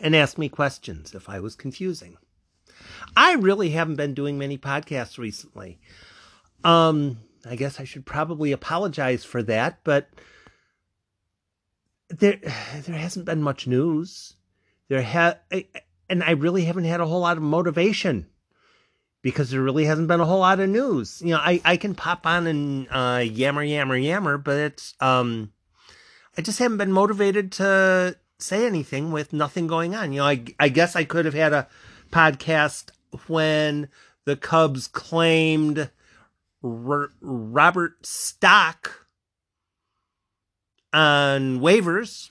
and ask me questions if I was confusing. I really haven't been doing many podcasts recently. Um, I guess I should probably apologize for that, but there there hasn't been much news. There ha and I really haven't had a whole lot of motivation because there really hasn't been a whole lot of news. You know, I I can pop on and uh, yammer yammer yammer, but it's um I just haven't been motivated to say anything with nothing going on. You know, I, I guess I could have had a podcast when the Cubs claimed R- Robert Stock on waivers.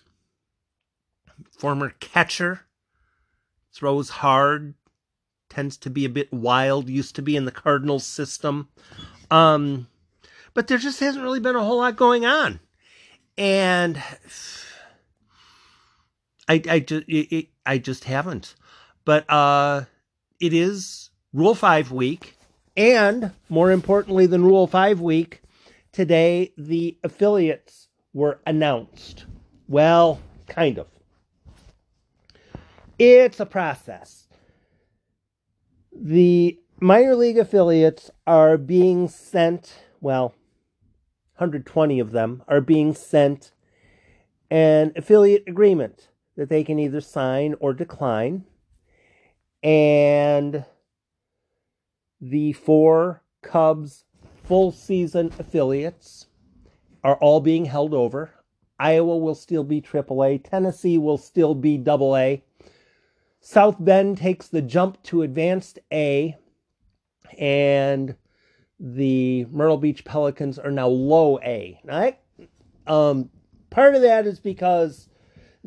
Former catcher, throws hard, tends to be a bit wild, used to be in the Cardinals system. Um, but there just hasn't really been a whole lot going on. And I I just I just haven't. But uh, it is Rule Five week, and more importantly than Rule Five week, today the affiliates were announced. Well, kind of. It's a process. The minor league affiliates are being sent, well, 120 of them are being sent an affiliate agreement that they can either sign or decline. And the four Cubs full season affiliates are all being held over. Iowa will still be AAA. Tennessee will still be AA. South Bend takes the jump to advanced A. And the Myrtle Beach Pelicans are now low A. Right? Um, part of that is because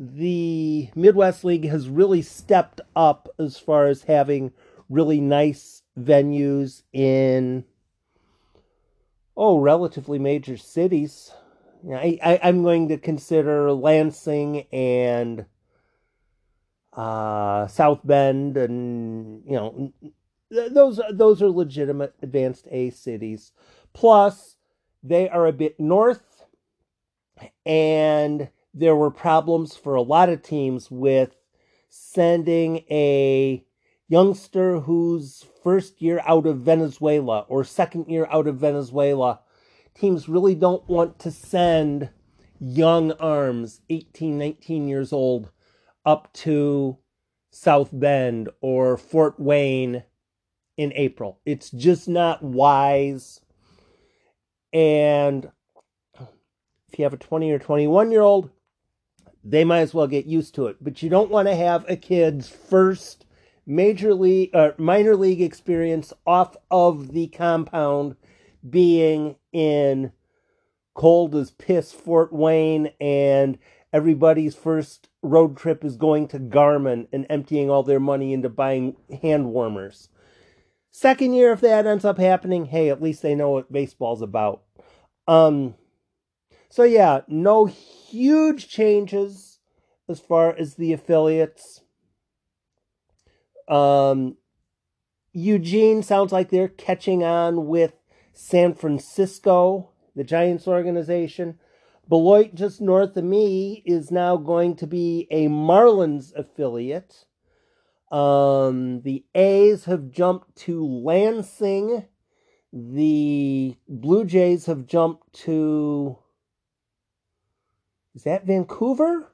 the Midwest League has really stepped up as far as having really nice venues in oh relatively major cities. I, I I'm going to consider Lansing and uh, South Bend and you know those those are legitimate advanced A cities. Plus, they are a bit north and there were problems for a lot of teams with sending a youngster who's first year out of Venezuela or second year out of Venezuela. Teams really don't want to send young arms, 18, 19 years old, up to South Bend or Fort Wayne in April. It's just not wise. And if you have a 20 or 21 year old, they might as well get used to it. But you don't want to have a kid's first major league uh, minor league experience off of the compound being in cold as piss Fort Wayne and everybody's first road trip is going to Garmin and emptying all their money into buying hand warmers. Second year, if that ends up happening, hey, at least they know what baseball's about. Um, so yeah, no huge changes as far as the affiliates. Um, Eugene sounds like they're catching on with San Francisco, the Giants organization. Beloit, just north of me, is now going to be a Marlins affiliate. Um, the A's have jumped to Lansing. The Blue Jays have jumped to is that Vancouver?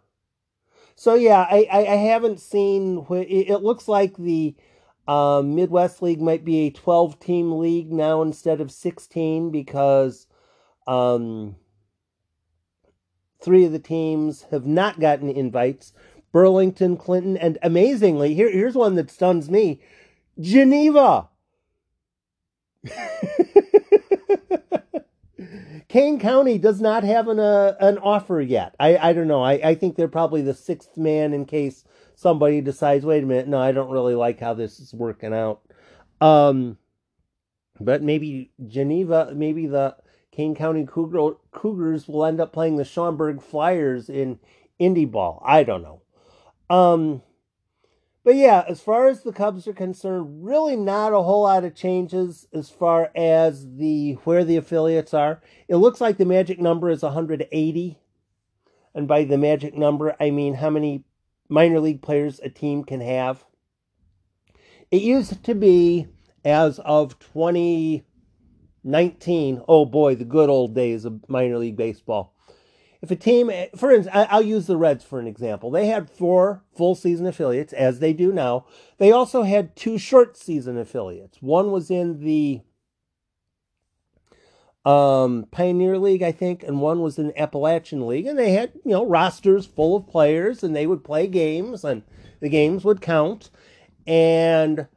So yeah, I, I, I haven't seen. It, it looks like the uh, Midwest League might be a 12 team league now instead of 16 because um, three of the teams have not gotten invites. Burlington, Clinton, and amazingly, here, here's one that stuns me Geneva. Kane County does not have an uh, an offer yet. I, I don't know. I, I think they're probably the sixth man in case somebody decides, wait a minute, no, I don't really like how this is working out. Um, but maybe Geneva, maybe the Kane County Cougar, Cougars will end up playing the Schaumburg Flyers in indie ball. I don't know. Um, but yeah, as far as the Cubs are concerned, really not a whole lot of changes as far as the where the affiliates are. It looks like the magic number is 180. And by the magic number, I mean how many minor league players a team can have. It used to be as of 2019, oh boy, the good old days of minor league baseball. If a team, for instance, I'll use the Reds for an example. They had four full season affiliates, as they do now. They also had two short season affiliates. One was in the um, Pioneer League, I think, and one was in Appalachian League. And they had, you know, rosters full of players, and they would play games, and the games would count. And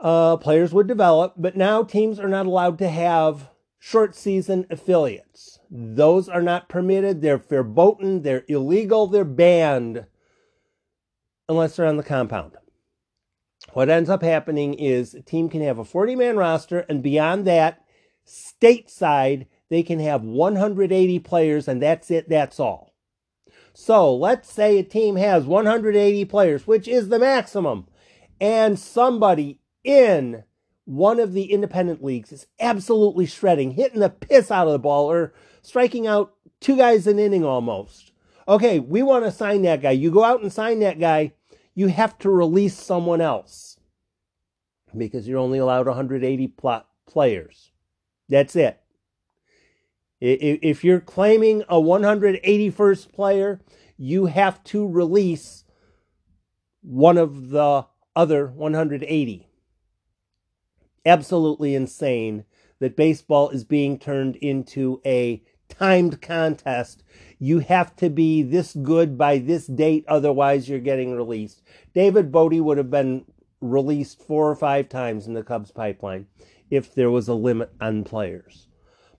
uh, players would develop, but now teams are not allowed to have short season affiliates. Those are not permitted. They're verboten. They're illegal. They're banned unless they're on the compound. What ends up happening is a team can have a 40 man roster, and beyond that, stateside, they can have 180 players, and that's it. That's all. So let's say a team has 180 players, which is the maximum, and somebody in one of the independent leagues is absolutely shredding, hitting the piss out of the ball, or striking out two guys an inning almost. Okay, we want to sign that guy. You go out and sign that guy, you have to release someone else because you're only allowed 180 plot players. That's it. If you're claiming a 181st player, you have to release one of the other 180 absolutely insane that baseball is being turned into a timed contest. You have to be this good by this date, otherwise, you're getting released. David Bote would have been released four or five times in the Cubs pipeline if there was a limit on players.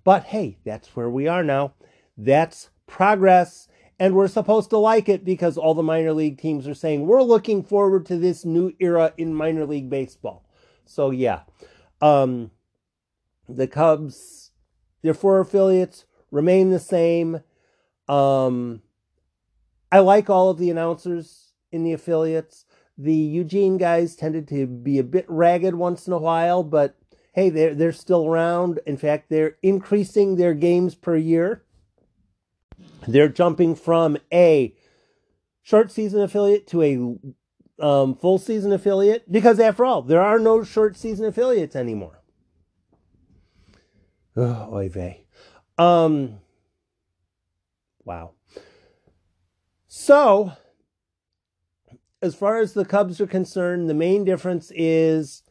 But hey, that's where we are now. That's progress. And we're supposed to like it because all the minor league teams are saying we're looking forward to this new era in minor league baseball. So, yeah. Um, the Cubs, their four affiliates remain the same. Um, I like all of the announcers in the affiliates. The Eugene guys tended to be a bit ragged once in a while, but hey, they're they're still around. In fact, they're increasing their games per year. They're jumping from a short season affiliate to a um, full season affiliate because, after all, there are no short season affiliates anymore. Oh, oy vey. Um, wow. So, as far as the Cubs are concerned, the main difference is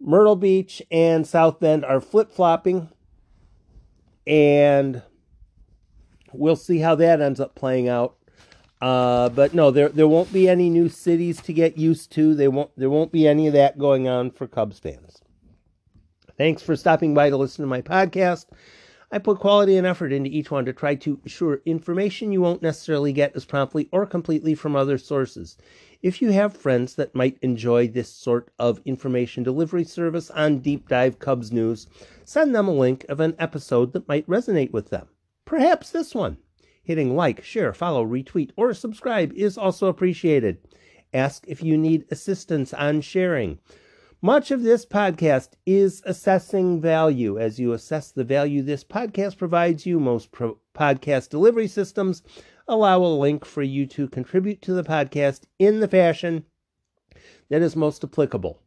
Myrtle Beach and South Bend are flip flopping, and we'll see how that ends up playing out. Uh, but no, there there won't be any new cities to get used to. They won't there won't be any of that going on for Cubs fans. Thanks for stopping by to listen to my podcast. I put quality and effort into each one to try to assure information you won't necessarily get as promptly or completely from other sources. If you have friends that might enjoy this sort of information delivery service on Deep Dive Cubs News, send them a link of an episode that might resonate with them. Perhaps this one. Hitting like, share, follow, retweet, or subscribe is also appreciated. Ask if you need assistance on sharing. Much of this podcast is assessing value. As you assess the value this podcast provides you, most pro- podcast delivery systems allow a link for you to contribute to the podcast in the fashion that is most applicable.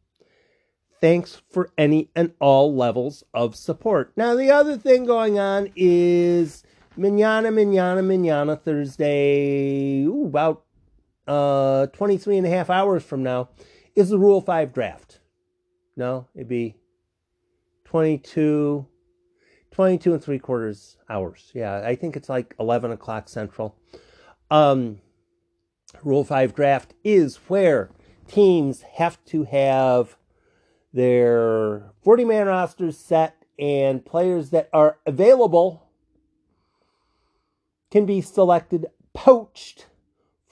Thanks for any and all levels of support. Now, the other thing going on is Manana, manana, manana, Thursday, ooh, about uh, 23 and a half hours from now, is the Rule 5 draft. No, it'd be 22, 22 and three quarters hours. Yeah, I think it's like 11 o'clock central. Um, Rule 5 draft is where teams have to have their 40 man rosters set and players that are available can be selected poached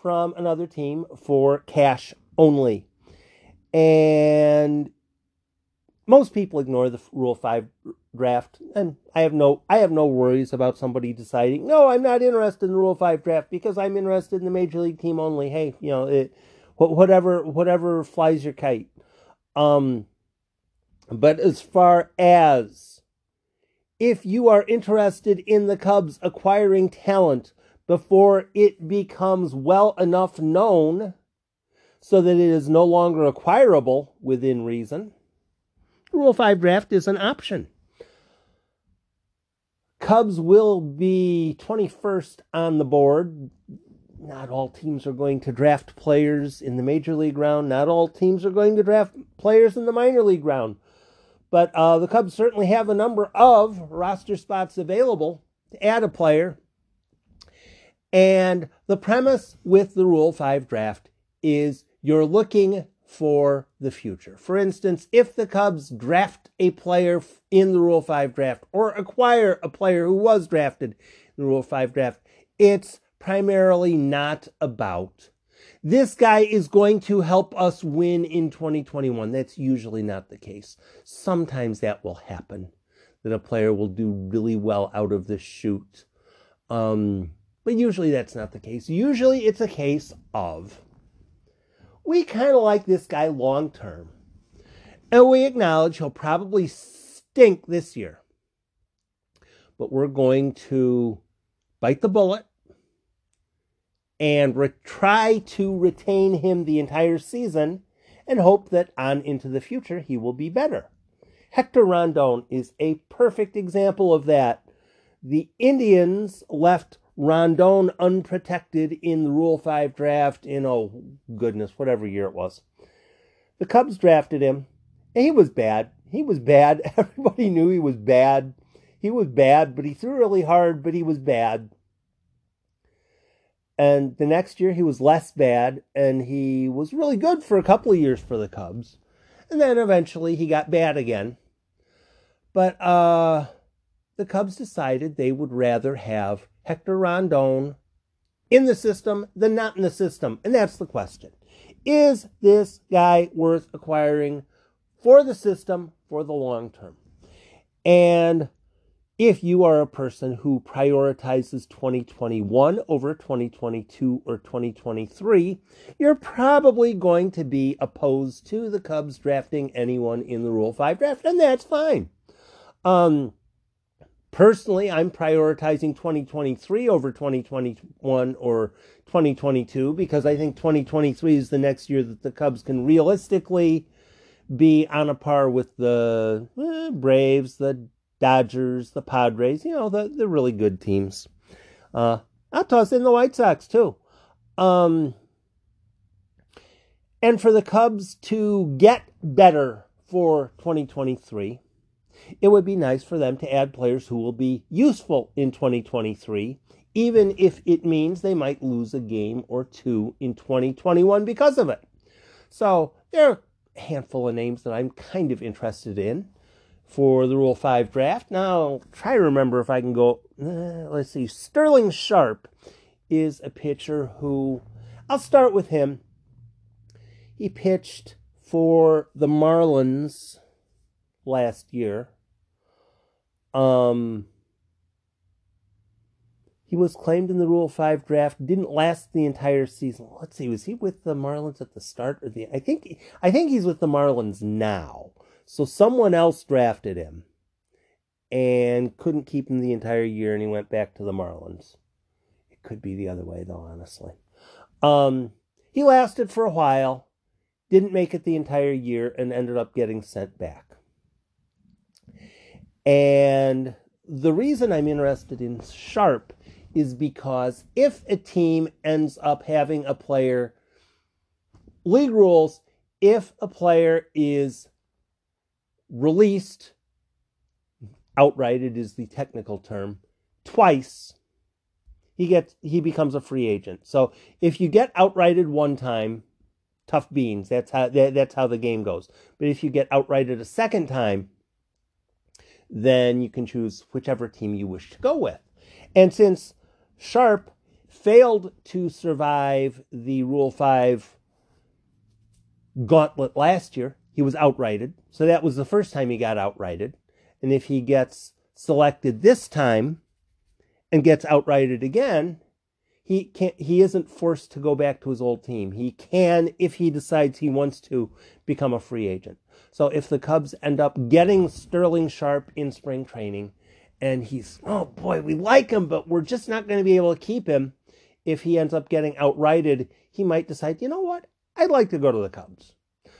from another team for cash only. And most people ignore the Rule 5 draft and I have no I have no worries about somebody deciding, "No, I'm not interested in the Rule 5 draft because I'm interested in the major league team only." Hey, you know, it whatever whatever flies your kite. Um but as far as if you are interested in the Cubs acquiring talent before it becomes well enough known so that it is no longer acquirable within reason, Rule 5 draft is an option. Cubs will be 21st on the board. Not all teams are going to draft players in the major league round. Not all teams are going to draft players in the minor league round. But uh, the Cubs certainly have a number of roster spots available to add a player. And the premise with the Rule 5 draft is you're looking for the future. For instance, if the Cubs draft a player in the Rule 5 draft or acquire a player who was drafted in the Rule 5 draft, it's primarily not about this guy is going to help us win in 2021. That's usually not the case. Sometimes that will happen, that a player will do really well out of the chute. Um, but usually that's not the case. Usually it's a case of we kind of like this guy long term. And we acknowledge he'll probably stink this year. But we're going to bite the bullet and re- try to retain him the entire season and hope that on into the future he will be better. Hector Rondon is a perfect example of that. The Indians left Rondon unprotected in the Rule 5 draft in, oh goodness, whatever year it was. The Cubs drafted him, and he was bad. He was bad. Everybody knew he was bad. He was bad, but he threw really hard, but he was bad. And the next year he was less bad and he was really good for a couple of years for the Cubs. And then eventually he got bad again. But uh, the Cubs decided they would rather have Hector Rondon in the system than not in the system. And that's the question. Is this guy worth acquiring for the system for the long term? And if you are a person who prioritizes 2021 over 2022 or 2023, you're probably going to be opposed to the Cubs drafting anyone in the Rule 5 draft, and that's fine. Um, personally, I'm prioritizing 2023 over 2021 or 2022 because I think 2023 is the next year that the Cubs can realistically be on a par with the eh, Braves, the Dodgers, the Padres, you know, the, the really good teams. Uh, I'll toss in the White Sox too. Um, and for the Cubs to get better for 2023, it would be nice for them to add players who will be useful in 2023, even if it means they might lose a game or two in 2021 because of it. So there are a handful of names that I'm kind of interested in for the Rule 5 draft. Now, I'll try to remember if I can go. Uh, let's see. Sterling Sharp is a pitcher who. I'll start with him. He pitched for the Marlins last year. Um, he was claimed in the Rule 5 draft, didn't last the entire season. Let's see, was he with the Marlins at the start or the I think I think he's with the Marlins now. So someone else drafted him and couldn't keep him the entire year, and he went back to the Marlins. It could be the other way, though, honestly. Um, he lasted for a while, didn't make it the entire year, and ended up getting sent back. And the reason I'm interested in Sharp is because if a team ends up having a player, league rules, if a player is released outright it is the technical term twice he gets he becomes a free agent so if you get outrighted one time tough beans that's how that, that's how the game goes but if you get outrighted a second time then you can choose whichever team you wish to go with. And since Sharp failed to survive the Rule 5 gauntlet last year, he was outrighted. So that was the first time he got outrighted. And if he gets selected this time and gets outrighted again, he can't he isn't forced to go back to his old team. He can if he decides he wants to become a free agent. So if the Cubs end up getting Sterling Sharp in spring training and he's oh boy, we like him but we're just not going to be able to keep him if he ends up getting outrighted, he might decide, "You know what? I'd like to go to the Cubs."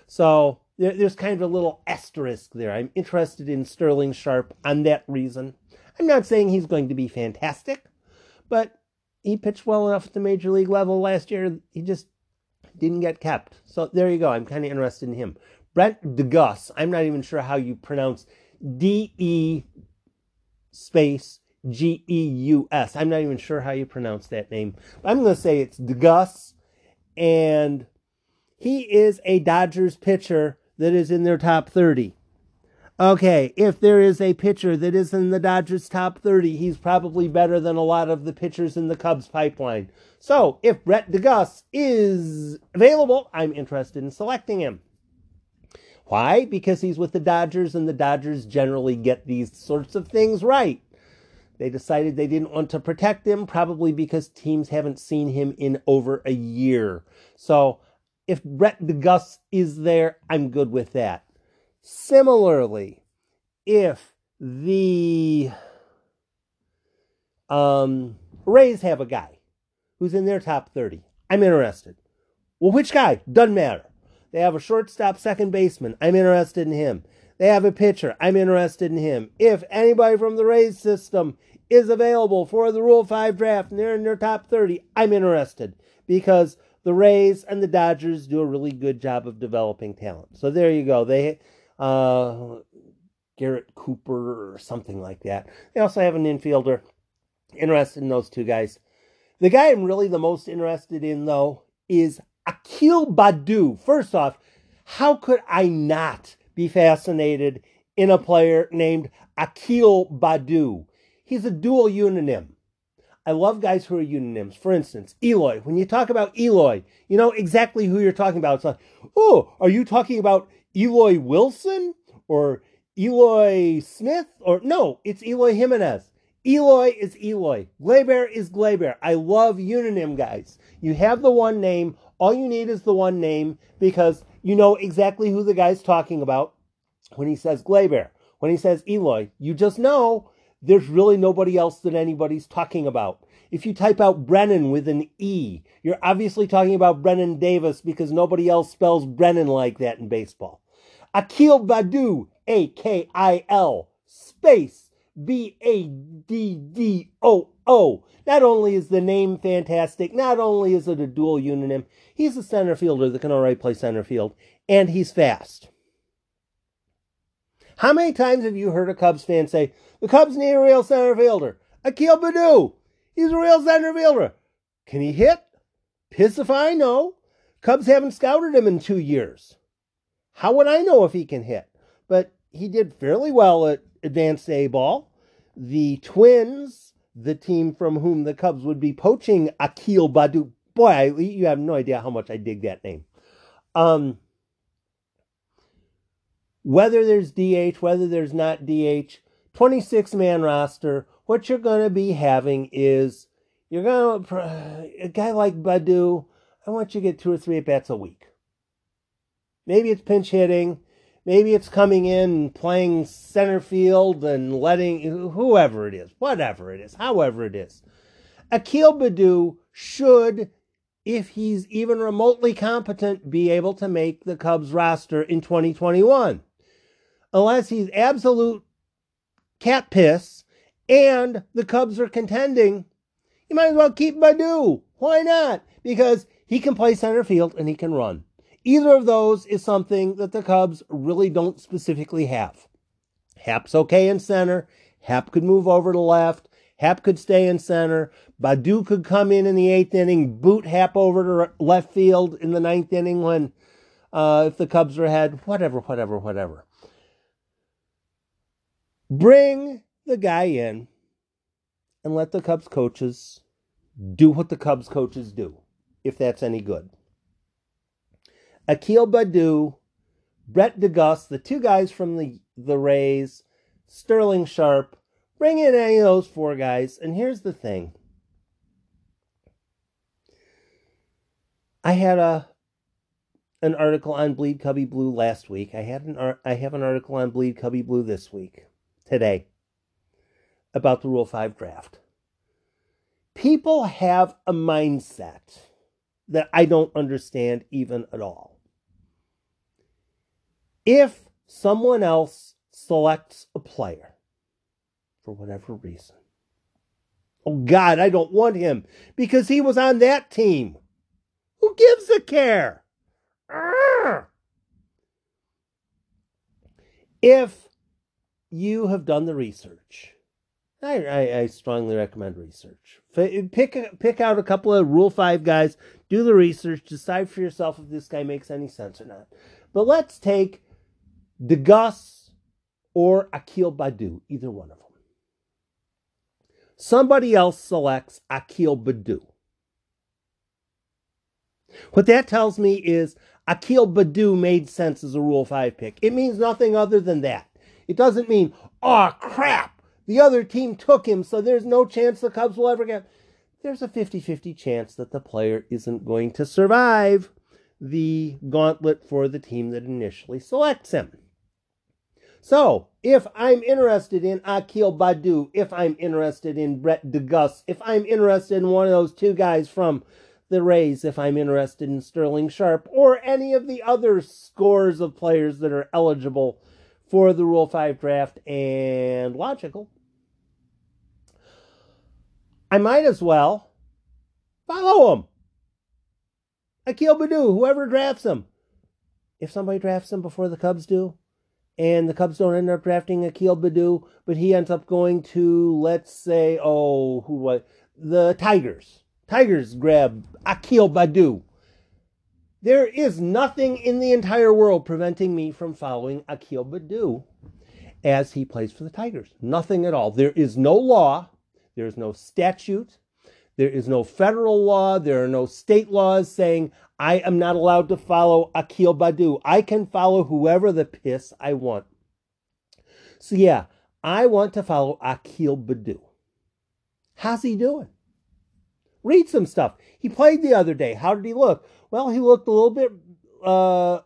So there, there's kind of a little asterisk there. I'm interested in Sterling Sharp on that reason. I'm not saying he's going to be fantastic, but he pitched well enough at the major league level last year. He just didn't get kept. So there you go. I'm kind of interested in him. Brent DeGus. I'm not even sure how you pronounce D E space G E U S. I'm not even sure how you pronounce that name. I'm going to say it's DeGus. And he is a Dodgers pitcher that is in their top 30. Okay, if there is a pitcher that is in the Dodgers top 30, he's probably better than a lot of the pitchers in the Cubs pipeline. So, if Brett DeGus is available, I'm interested in selecting him. Why? Because he's with the Dodgers, and the Dodgers generally get these sorts of things right. They decided they didn't want to protect him, probably because teams haven't seen him in over a year. So, if Brett DeGus is there, I'm good with that. Similarly, if the um, Rays have a guy who's in their top 30, I'm interested. Well, which guy? Doesn't matter. They have a shortstop, second baseman. I'm interested in him. They have a pitcher. I'm interested in him. If anybody from the Rays system is available for the Rule 5 draft and they're in their top 30, I'm interested because the Rays and the Dodgers do a really good job of developing talent. So there you go. They uh, Garrett Cooper or something like that. They also have an infielder. Interested in those two guys. The guy I'm really the most interested in, though, is Akil Baddoo. First off, how could I not be fascinated in a player named Akil Baddoo? He's a dual unonym. I love guys who are unonyms. For instance, Eloy. When you talk about Eloy, you know exactly who you're talking about. It's like, oh, are you talking about Eloy Wilson or Eloy Smith or no, it's Eloy Jimenez. Eloy is Eloy. Gleyber is Gleyber. I love unonym guys. You have the one name. All you need is the one name because you know exactly who the guy's talking about when he says Gleyber. When he says Eloy, you just know there's really nobody else that anybody's talking about. If you type out Brennen with an E, you're obviously talking about Brennen Davis because nobody else spells Brennen like that in baseball. Akil Baddoo, A K I L, space B A D D O O. Not only is the name fantastic, not only is it a dual unonym, he's a center fielder that can already play center field, and he's fast. How many times have you heard a Cubs fan say, the Cubs need a real center fielder? Akil Baddoo, he's a real center fielder. Can he hit? Piss if I know. Cubs haven't scouted him in two years. How would I know if he can hit? But he did fairly well at advanced A ball. The Twins, the team from whom the Cubs would be poaching Akil Baddoo. Boy, I, you have no idea how much I dig that name. Um, whether there's DH, whether there's not DH, 26 man roster, what you're going to be having is you're going to, a guy like Baddoo, I want you to get two or three at bats a week. Maybe it's pinch hitting. Maybe it's coming in and playing center field and letting whoever it is, whatever it is, however it is. Akil Baddoo should, if he's even remotely competent, be able to make the Cubs roster in 2021. Unless he's absolute cat piss and the Cubs are contending, you might as well keep Baddoo. Why not? Because he can play center field and he can run. Either of those is something that the Cubs really don't specifically have. Happ's okay in center. Happ could move over to left. Happ could stay in center. Baddoo could come in in the eighth inning, boot Hap over to left field in the ninth inning when, uh, if the Cubs are ahead. Whatever, whatever, whatever. Bring the guy in and let the Cubs coaches do what the Cubs coaches do, if that's any good. Akil Baddoo, Brett DeGus, the two guys from the, the Rays, Sterling Sharp, bring in any of those four guys. And here's the thing I had a an article on Bleed Cubby Blue last week. I had an I have an article on Bleed Cubby Blue this week, today, about the Rule 5 draft. People have a mindset that I don't understand even at all. If someone else selects a player for whatever reason, oh God, I don't want him because he was on that team. Who gives a care? If you have done the research, I, I, I, strongly recommend research. Pick pick out a couple of Rule Five guys, do the research, decide for yourself if this guy makes any sense or not. But let's take DeGus or Akil Baddoo, either one of them. Somebody else selects Akil Baddoo. What that tells me is Akil Baddoo made sense as a Rule 5 pick. It means nothing other than that. It doesn't mean, oh crap, the other team took him, so there's no chance the Cubs will ever get. There's a 50 50 chance that the player isn't going to survive the gauntlet for the team that initially selects him. So, if I'm interested in Akil Baddoo, if I'm interested in Brett DeGus, if I'm interested in one of those two guys from the Rays if I'm interested in Sterling Sharp or any of the other scores of players that are eligible for the Rule 5 draft and logical. I might as well follow him. Akil Baddoo, whoever drafts him. If somebody drafts him before the Cubs do, and the Cubs don't end up drafting Akil Baddoo, but he ends up going to, let's say, oh, who what? The Tigers Tigers grab Akil Baddoo. There is nothing in the entire world preventing me from following Akil Baddoo as he plays for the Tigers. Nothing at all. There is no law, there is no statute, there is no federal law, there are no state laws saying I am not allowed to follow Akil Baddoo. I can follow whoever the piss I want. So, yeah, I want to follow Akil Baddoo. How's he doing? Read some stuff. He played the other day. How did he look? Well, he looked a little bit uh,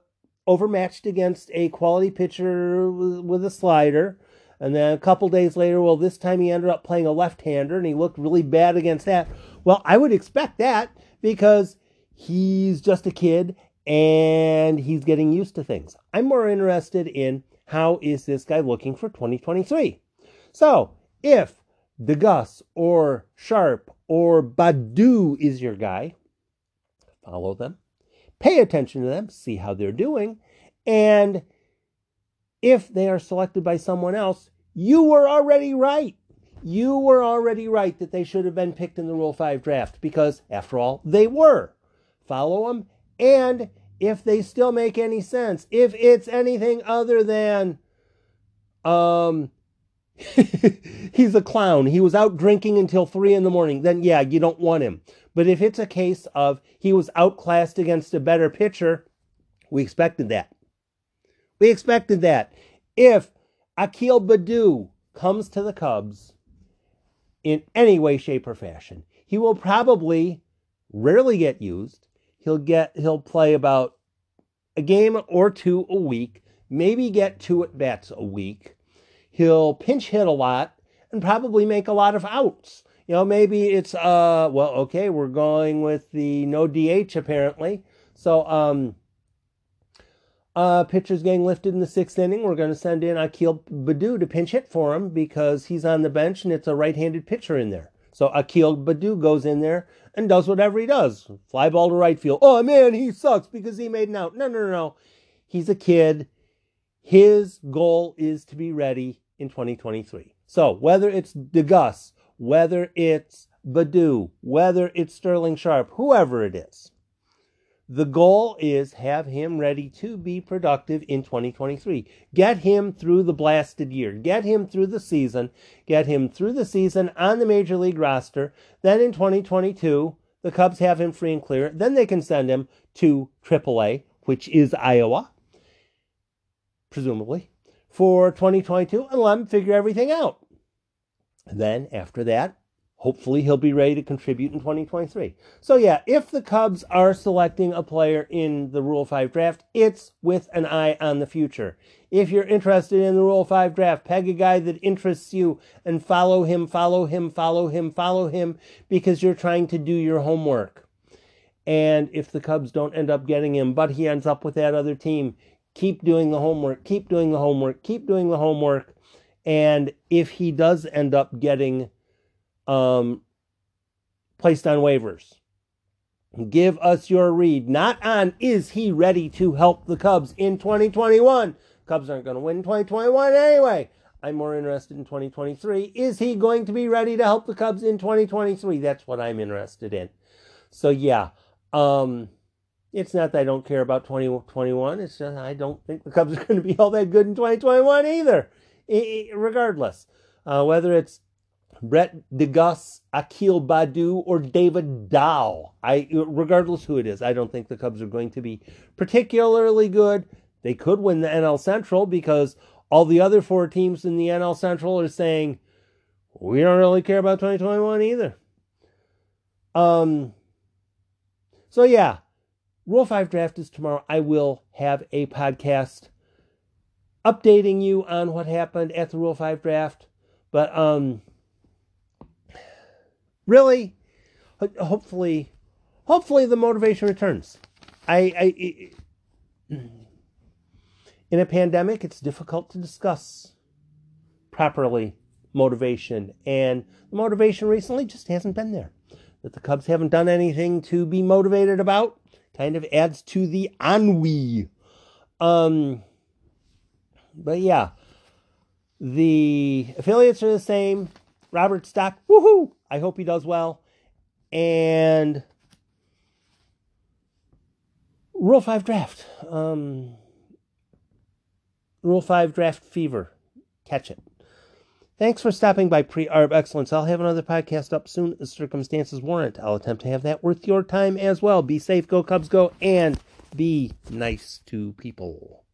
overmatched against a quality pitcher with a slider. And then a couple days later, well, this time he ended up playing a left hander and he looked really bad against that. Well, I would expect that because he's just a kid and he's getting used to things. I'm more interested in how is this guy looking for 2023. So if DeGus or Sharp or Baddoo is your guy, follow them, pay attention to them, see how they're doing, and if they are selected by someone else, you were already right. You were already right that they should have been picked in the Rule 5 draft because, after all, they were. Follow them, and if they still make any sense, if it's anything other than um, he's a clown. He was out drinking until three in the morning. Then, yeah, you don't want him. But if it's a case of he was outclassed against a better pitcher, we expected that. We expected that. If Akil Baddoo comes to the Cubs in any way, shape, or fashion, he will probably rarely get used. He'll get he'll play about a game or two a week, maybe get two at bats a week he'll pinch hit a lot and probably make a lot of outs. You know, maybe it's uh well, okay, we're going with the no DH apparently. So um uh pitcher's getting lifted in the sixth inning. We're gonna send in Akil Baddoo to pinch hit for him because he's on the bench and it's a right-handed pitcher in there. So Akil Baddoo goes in there and does whatever he does. Fly ball to right field. Oh man, he sucks because he made an out. No, no, no, no. He's a kid. His goal is to be ready in 2023. So whether it's DeGus, whether it's Baddoo, whether it's Sterling Sharp, whoever it is, The goal is have him ready to be productive in 2023. Get him through the blasted year. Get him through the season. Get him through the season on the major league roster. Then in 2022, the Cubs have him free and clear. Then they can send him to AAA, which is Iowa, presumably, for 2022 and let him figure everything out. Then after that, hopefully he'll be ready to contribute in 2023. So yeah, if the Cubs are selecting a player in the Rule 5 draft, it's with an eye on the future. If you're interested in the Rule 5 draft, peg a guy that interests you and follow him, follow him, follow him, follow him because you're trying to do your homework. And if the Cubs don't end up getting him, but he ends up with that other team, keep doing the homework, keep doing the homework, keep doing the homework. And if he does end up getting um, placed on waivers. Give us your read, not on is he ready to help the Cubs in 2021. Cubs aren't going to win 2021 anyway. I'm more interested in 2023. Is he going to be ready to help the Cubs in 2023? That's what I'm interested in. So yeah, um, it's not that I don't care about 2021. It's just I don't think the Cubs are going to be all that good in 2021 either. I, regardless, uh, whether it's Brett DeGus, Akil Baddoo, or David Dow, I, regardless who it is, I don't think the Cubs are going to be particularly good. They could win the NL Central because all the other four teams in the NL Central are saying we don't really care about 2021 either. Um. So yeah, Rule Five draft is tomorrow. I will have a podcast updating you on what happened at the Rule Five draft, but um really, hopefully, hopefully the motivation returns. I, I, in a pandemic, it's difficult to discuss properly motivation, and the motivation recently just hasn't been there. That the Cubs haven't done anything to be motivated about kind of adds to the ennui. Um, but yeah, the affiliates are the same. Robert Stock, woohoo! I hope he does well. And Rule 5 draft. Um, Rule 5 draft fever. Catch it. Thanks for stopping by Pre Arb Excellence. I'll have another podcast up soon as circumstances warrant. I'll attempt to have that worth your time as well. Be safe, go Cubs, go, and be nice to people.